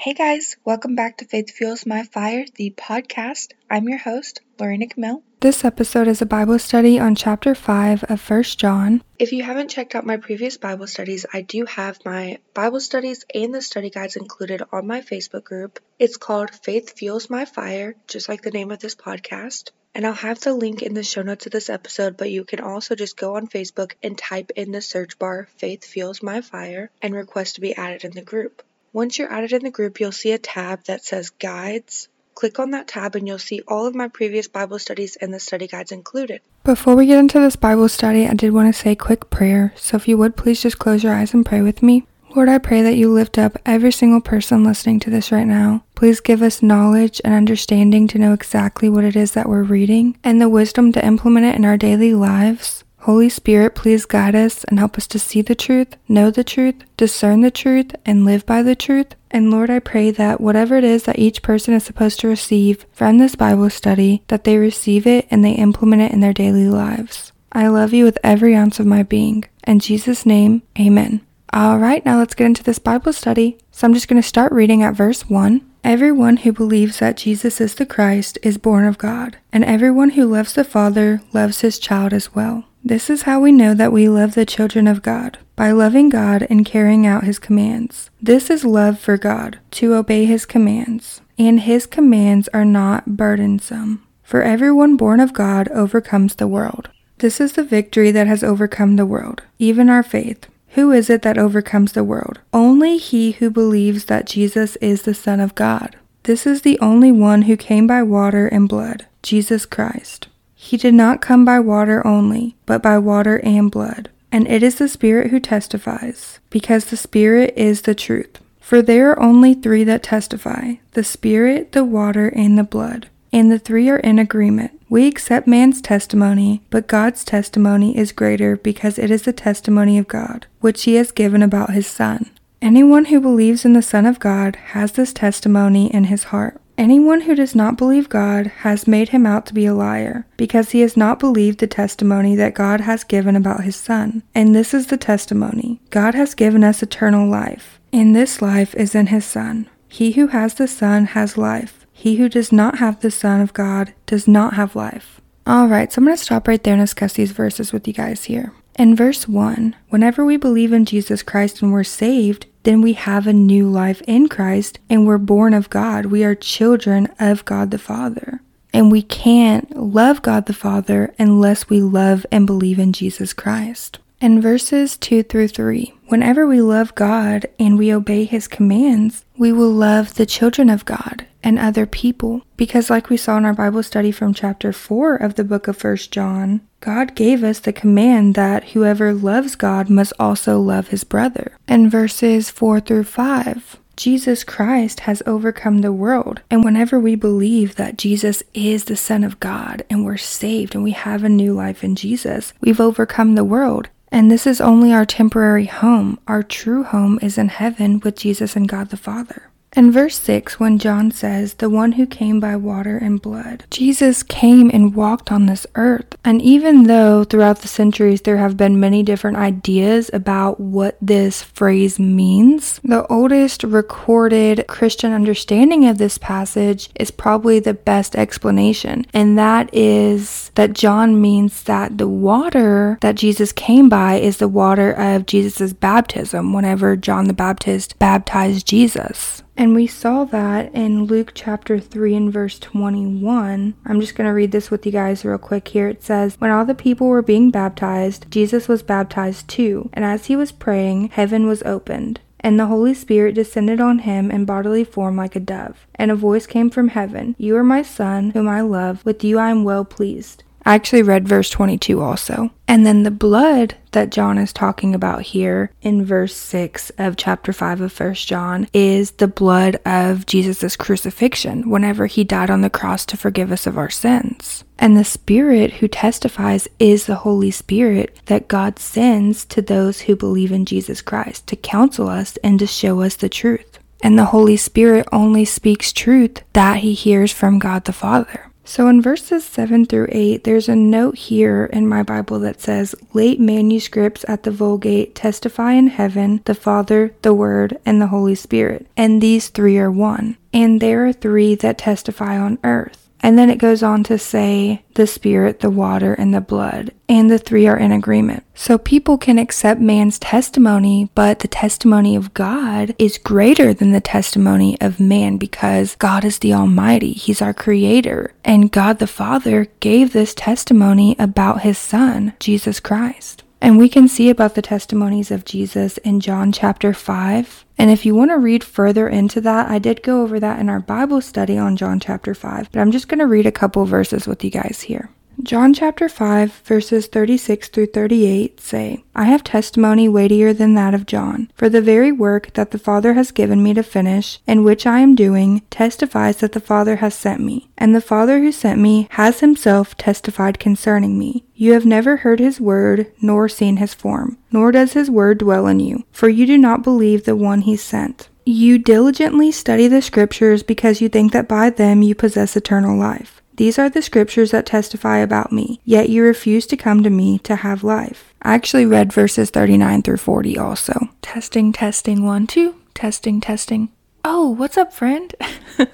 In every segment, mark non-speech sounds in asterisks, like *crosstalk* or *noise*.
Hey guys, welcome back to Faith Fuels My Fire, the podcast. I'm your host, Lorena Camille. This episode is a Bible study on chapter 5 of 1 John. If you haven't checked out my previous Bible studies, I do have my Bible studies and the study guides included on my Facebook group. It's called Faith Fuels My Fire, just like the name of this podcast. And I'll have the link in the show notes of this episode, but you can also just go on Facebook and type in the search bar Faith Fuels My Fire and request to be added in the group. Once you're added in the group, you'll see a tab that says Guides. Click on that tab and you'll see all of my previous Bible studies and the study guides included. Before we get into this Bible study, I did want to say a quick prayer. So if you would please just close your eyes and pray with me. Lord, I pray that you lift up every single person listening to this right now. Please give us knowledge and understanding to know exactly what it is that we're reading and the wisdom to implement it in our daily lives. Holy Spirit, please guide us and help us to see the truth, know the truth, discern the truth, and live by the truth. And Lord, I pray that whatever it is that each person is supposed to receive from this Bible study, that they receive it and they implement it in their daily lives. I love you with every ounce of my being. In Jesus' name, amen. All right, now let's get into this Bible study. So I'm just going to start reading at verse 1. Everyone who believes that Jesus is the Christ is born of God, and everyone who loves the Father loves his child as well. This is how we know that we love the children of God, by loving God and carrying out his commands. This is love for God, to obey his commands, and his commands are not burdensome. For everyone born of God overcomes the world. This is the victory that has overcome the world, even our faith. Who is it that overcomes the world? Only he who believes that Jesus is the Son of God. This is the only one who came by water and blood, Jesus Christ. He did not come by water only, but by water and blood. And it is the Spirit who testifies, because the Spirit is the truth. For there are only three that testify the Spirit, the water, and the blood. And the three are in agreement. We accept man's testimony, but God's testimony is greater because it is the testimony of God, which he has given about his Son. Anyone who believes in the Son of God has this testimony in his heart. Anyone who does not believe God has made him out to be a liar, because he has not believed the testimony that God has given about his Son. And this is the testimony God has given us eternal life, and this life is in his Son. He who has the Son has life. He who does not have the Son of God does not have life. Alright, so I'm going to stop right there and discuss these verses with you guys here. In verse 1, whenever we believe in Jesus Christ and we're saved, then we have a new life in Christ and we're born of God. We are children of God the Father. And we can't love God the Father unless we love and believe in Jesus Christ. In verses 2 through 3, whenever we love God and we obey His commands, we will love the children of God and other people. Because, like we saw in our Bible study from chapter 4 of the book of First John, God gave us the command that whoever loves God must also love his brother. In verses 4 through 5, Jesus Christ has overcome the world. And whenever we believe that Jesus is the Son of God and we're saved and we have a new life in Jesus, we've overcome the world. And this is only our temporary home. Our true home is in heaven with Jesus and God the Father. In verse 6, when John says, The one who came by water and blood, Jesus came and walked on this earth. And even though throughout the centuries there have been many different ideas about what this phrase means, the oldest recorded Christian understanding of this passage is probably the best explanation. And that is that John means that the water that Jesus came by is the water of Jesus' baptism whenever John the Baptist baptized Jesus. And we saw that in Luke chapter 3 and verse 21. I'm just going to read this with you guys real quick here. It says, When all the people were being baptized, Jesus was baptized too. And as he was praying, heaven was opened. And the Holy Spirit descended on him in bodily form like a dove. And a voice came from heaven You are my Son, whom I love. With you I am well pleased. I actually read verse 22 also. And then the blood that John is talking about here in verse 6 of chapter 5 of 1 John is the blood of Jesus' crucifixion whenever he died on the cross to forgive us of our sins. And the Spirit who testifies is the Holy Spirit that God sends to those who believe in Jesus Christ to counsel us and to show us the truth. And the Holy Spirit only speaks truth that he hears from God the Father. So in verses 7 through 8, there's a note here in my Bible that says, Late manuscripts at the Vulgate testify in heaven the Father, the Word, and the Holy Spirit, and these three are one. And there are three that testify on earth. And then it goes on to say the spirit, the water, and the blood. And the three are in agreement. So people can accept man's testimony, but the testimony of God is greater than the testimony of man because God is the Almighty. He's our creator. And God the Father gave this testimony about his Son, Jesus Christ. And we can see about the testimonies of Jesus in John chapter 5. And if you want to read further into that, I did go over that in our Bible study on John chapter 5, but I'm just going to read a couple verses with you guys here. John chapter 5, verses 36 through 38 say, I have testimony weightier than that of John, for the very work that the Father has given me to finish, and which I am doing, testifies that the Father has sent me. And the Father who sent me has himself testified concerning me. You have never heard his word, nor seen his form, nor does his word dwell in you, for you do not believe the one he sent. You diligently study the scriptures because you think that by them you possess eternal life. These are the scriptures that testify about me, yet you refuse to come to me to have life. I actually read verses 39 through 40 also. Testing, testing, one, two. Testing, testing. Oh, what's up, friend? *laughs*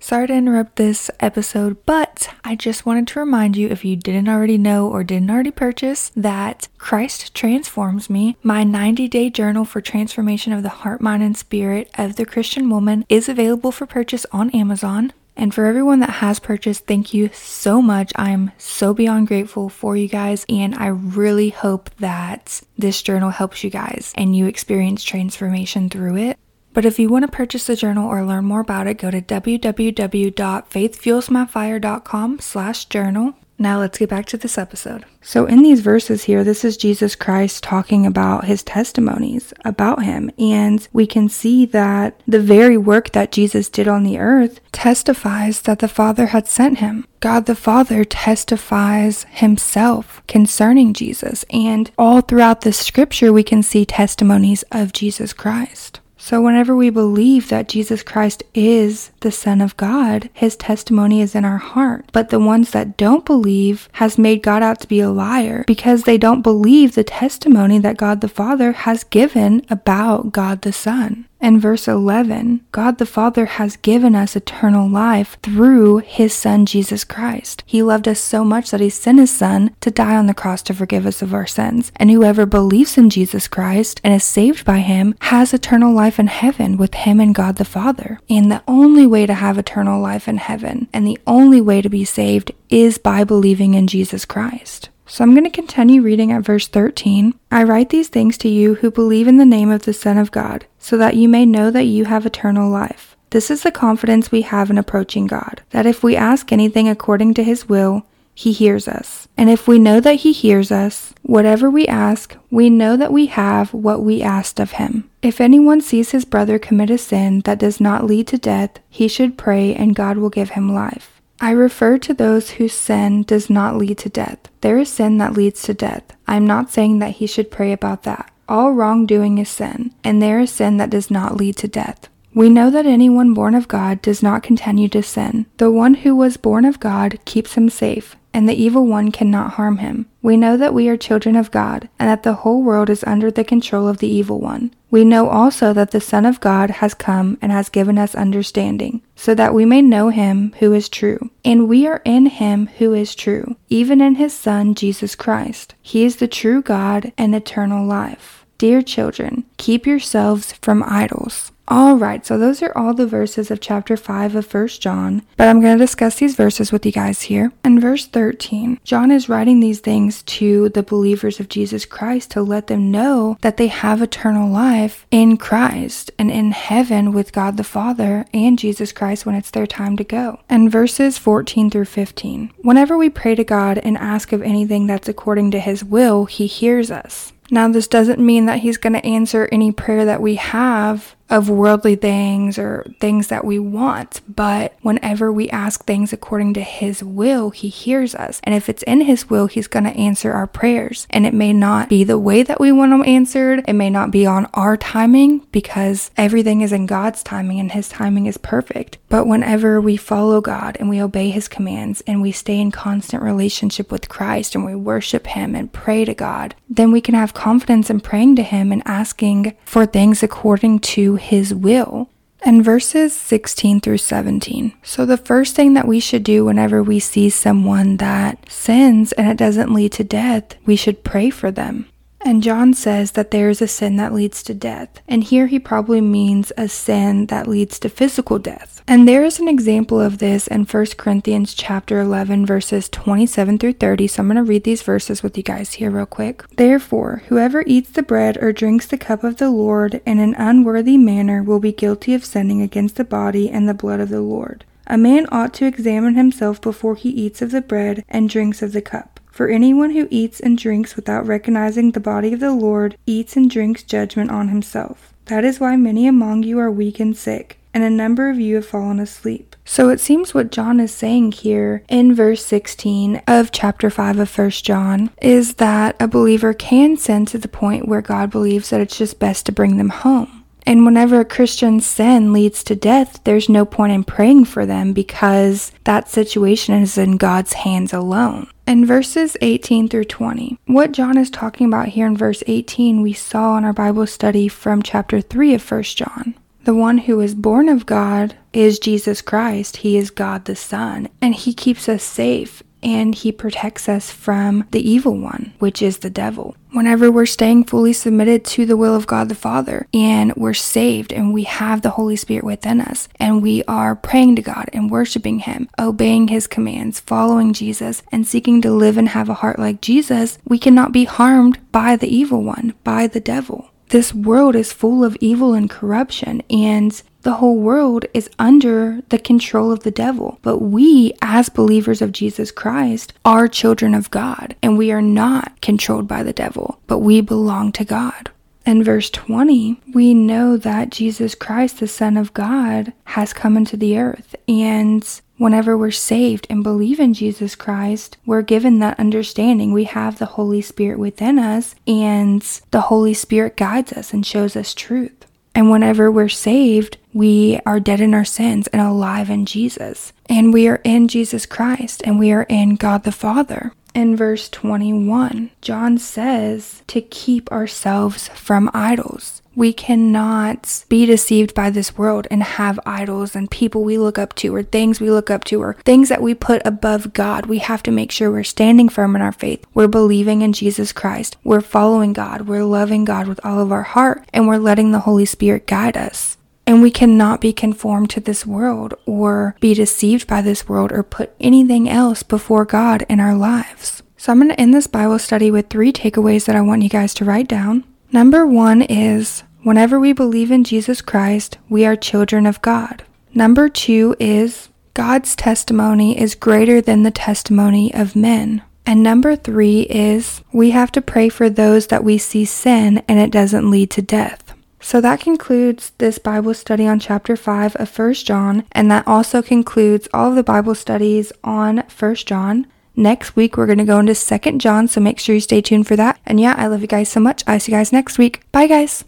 Sorry to interrupt this episode, but I just wanted to remind you if you didn't already know or didn't already purchase that Christ Transforms Me, my 90 day journal for transformation of the heart, mind, and spirit of the Christian woman, is available for purchase on Amazon. And for everyone that has purchased, thank you so much. I'm so beyond grateful for you guys. And I really hope that this journal helps you guys and you experience transformation through it. But if you want to purchase the journal or learn more about it, go to www.faithfuelsmyfire.com slash journal. Now let's get back to this episode. So, in these verses here, this is Jesus Christ talking about his testimonies about him. And we can see that the very work that Jesus did on the earth testifies that the Father had sent him. God the Father testifies himself concerning Jesus. And all throughout the scripture, we can see testimonies of Jesus Christ. So, whenever we believe that Jesus Christ is the Son of God, his testimony is in our heart. But the ones that don't believe has made God out to be a liar because they don't believe the testimony that God the Father has given about God the Son. And verse 11 God the Father has given us eternal life through his Son Jesus Christ. He loved us so much that he sent his Son to die on the cross to forgive us of our sins. And whoever believes in Jesus Christ and is saved by him has eternal life in heaven with him and God the Father. And the only way to have eternal life in heaven and the only way to be saved is by believing in Jesus Christ. So I'm going to continue reading at verse 13. I write these things to you who believe in the name of the Son of God, so that you may know that you have eternal life. This is the confidence we have in approaching God, that if we ask anything according to his will, he hears us. And if we know that he hears us, whatever we ask, we know that we have what we asked of him. If anyone sees his brother commit a sin that does not lead to death, he should pray and God will give him life. I refer to those whose sin does not lead to death. There is sin that leads to death. I am not saying that he should pray about that. All wrongdoing is sin, and there is sin that does not lead to death. We know that anyone born of God does not continue to sin. The one who was born of God keeps him safe, and the evil one cannot harm him. We know that we are children of God, and that the whole world is under the control of the evil one. We know also that the Son of God has come and has given us understanding, so that we may know him who is true. And we are in him who is true, even in his Son, Jesus Christ. He is the true God and eternal life. Dear children, keep yourselves from idols. All right, so those are all the verses of chapter 5 of 1 John, but I'm going to discuss these verses with you guys here. In verse 13, John is writing these things to the believers of Jesus Christ to let them know that they have eternal life in Christ and in heaven with God the Father and Jesus Christ when it's their time to go. And verses 14 through 15, whenever we pray to God and ask of anything that's according to his will, he hears us. Now, this doesn't mean that he's going to answer any prayer that we have of worldly things or things that we want, but whenever we ask things according to his will, he hears us. And if it's in his will, he's going to answer our prayers. And it may not be the way that we want them answered, it may not be on our timing because everything is in God's timing and his timing is perfect. But whenever we follow God and we obey his commands and we stay in constant relationship with Christ and we worship him and pray to God, then we can have confidence in praying to him and asking for things according to his will and verses 16 through 17. So, the first thing that we should do whenever we see someone that sins and it doesn't lead to death, we should pray for them. And John says that there is a sin that leads to death. And here he probably means a sin that leads to physical death. And there is an example of this in 1 Corinthians chapter 11 verses 27 through 30. So I'm going to read these verses with you guys here real quick. Therefore, whoever eats the bread or drinks the cup of the Lord in an unworthy manner will be guilty of sinning against the body and the blood of the Lord. A man ought to examine himself before he eats of the bread and drinks of the cup. For anyone who eats and drinks without recognizing the body of the Lord eats and drinks judgment on himself. That is why many among you are weak and sick, and a number of you have fallen asleep. So it seems what John is saying here in verse 16 of chapter 5 of 1 John is that a believer can sin to the point where God believes that it's just best to bring them home. And whenever a Christian's sin leads to death, there's no point in praying for them because that situation is in God's hands alone. In verses 18 through 20, what John is talking about here in verse 18, we saw in our Bible study from chapter 3 of 1 John. The one who is born of God is Jesus Christ. He is God the Son, and He keeps us safe and he protects us from the evil one, which is the devil. Whenever we're staying fully submitted to the will of God the Father and we're saved and we have the Holy Spirit within us and we are praying to God and worshiping Him, obeying His commands, following Jesus, and seeking to live and have a heart like Jesus, we cannot be harmed by the evil one, by the devil this world is full of evil and corruption, and the whole world is under the control of the devil. But we, as believers of Jesus Christ, are children of God, and we are not controlled by the devil, but we belong to God. In verse 20, we know that Jesus Christ, the Son of God, has come into the earth. And whenever we're saved and believe in Jesus Christ, we're given that understanding. We have the Holy Spirit within us, and the Holy Spirit guides us and shows us truth. And whenever we're saved, we are dead in our sins and alive in Jesus. And we are in Jesus Christ and we are in God the Father. In verse 21, John says to keep ourselves from idols. We cannot be deceived by this world and have idols and people we look up to or things we look up to or things that we put above God. We have to make sure we're standing firm in our faith. We're believing in Jesus Christ. We're following God. We're loving God with all of our heart and we're letting the Holy Spirit guide us. And we cannot be conformed to this world or be deceived by this world or put anything else before God in our lives. So I'm going to end this Bible study with three takeaways that I want you guys to write down. Number one is whenever we believe in Jesus Christ, we are children of God. Number two is God's testimony is greater than the testimony of men. And number three is we have to pray for those that we see sin and it doesn't lead to death. So that concludes this Bible study on chapter 5 of 1 John, and that also concludes all of the Bible studies on 1 John. Next week, we're going to go into second John, so make sure you stay tuned for that. And yeah, I love you guys so much. I see you guys next week. Bye, guys.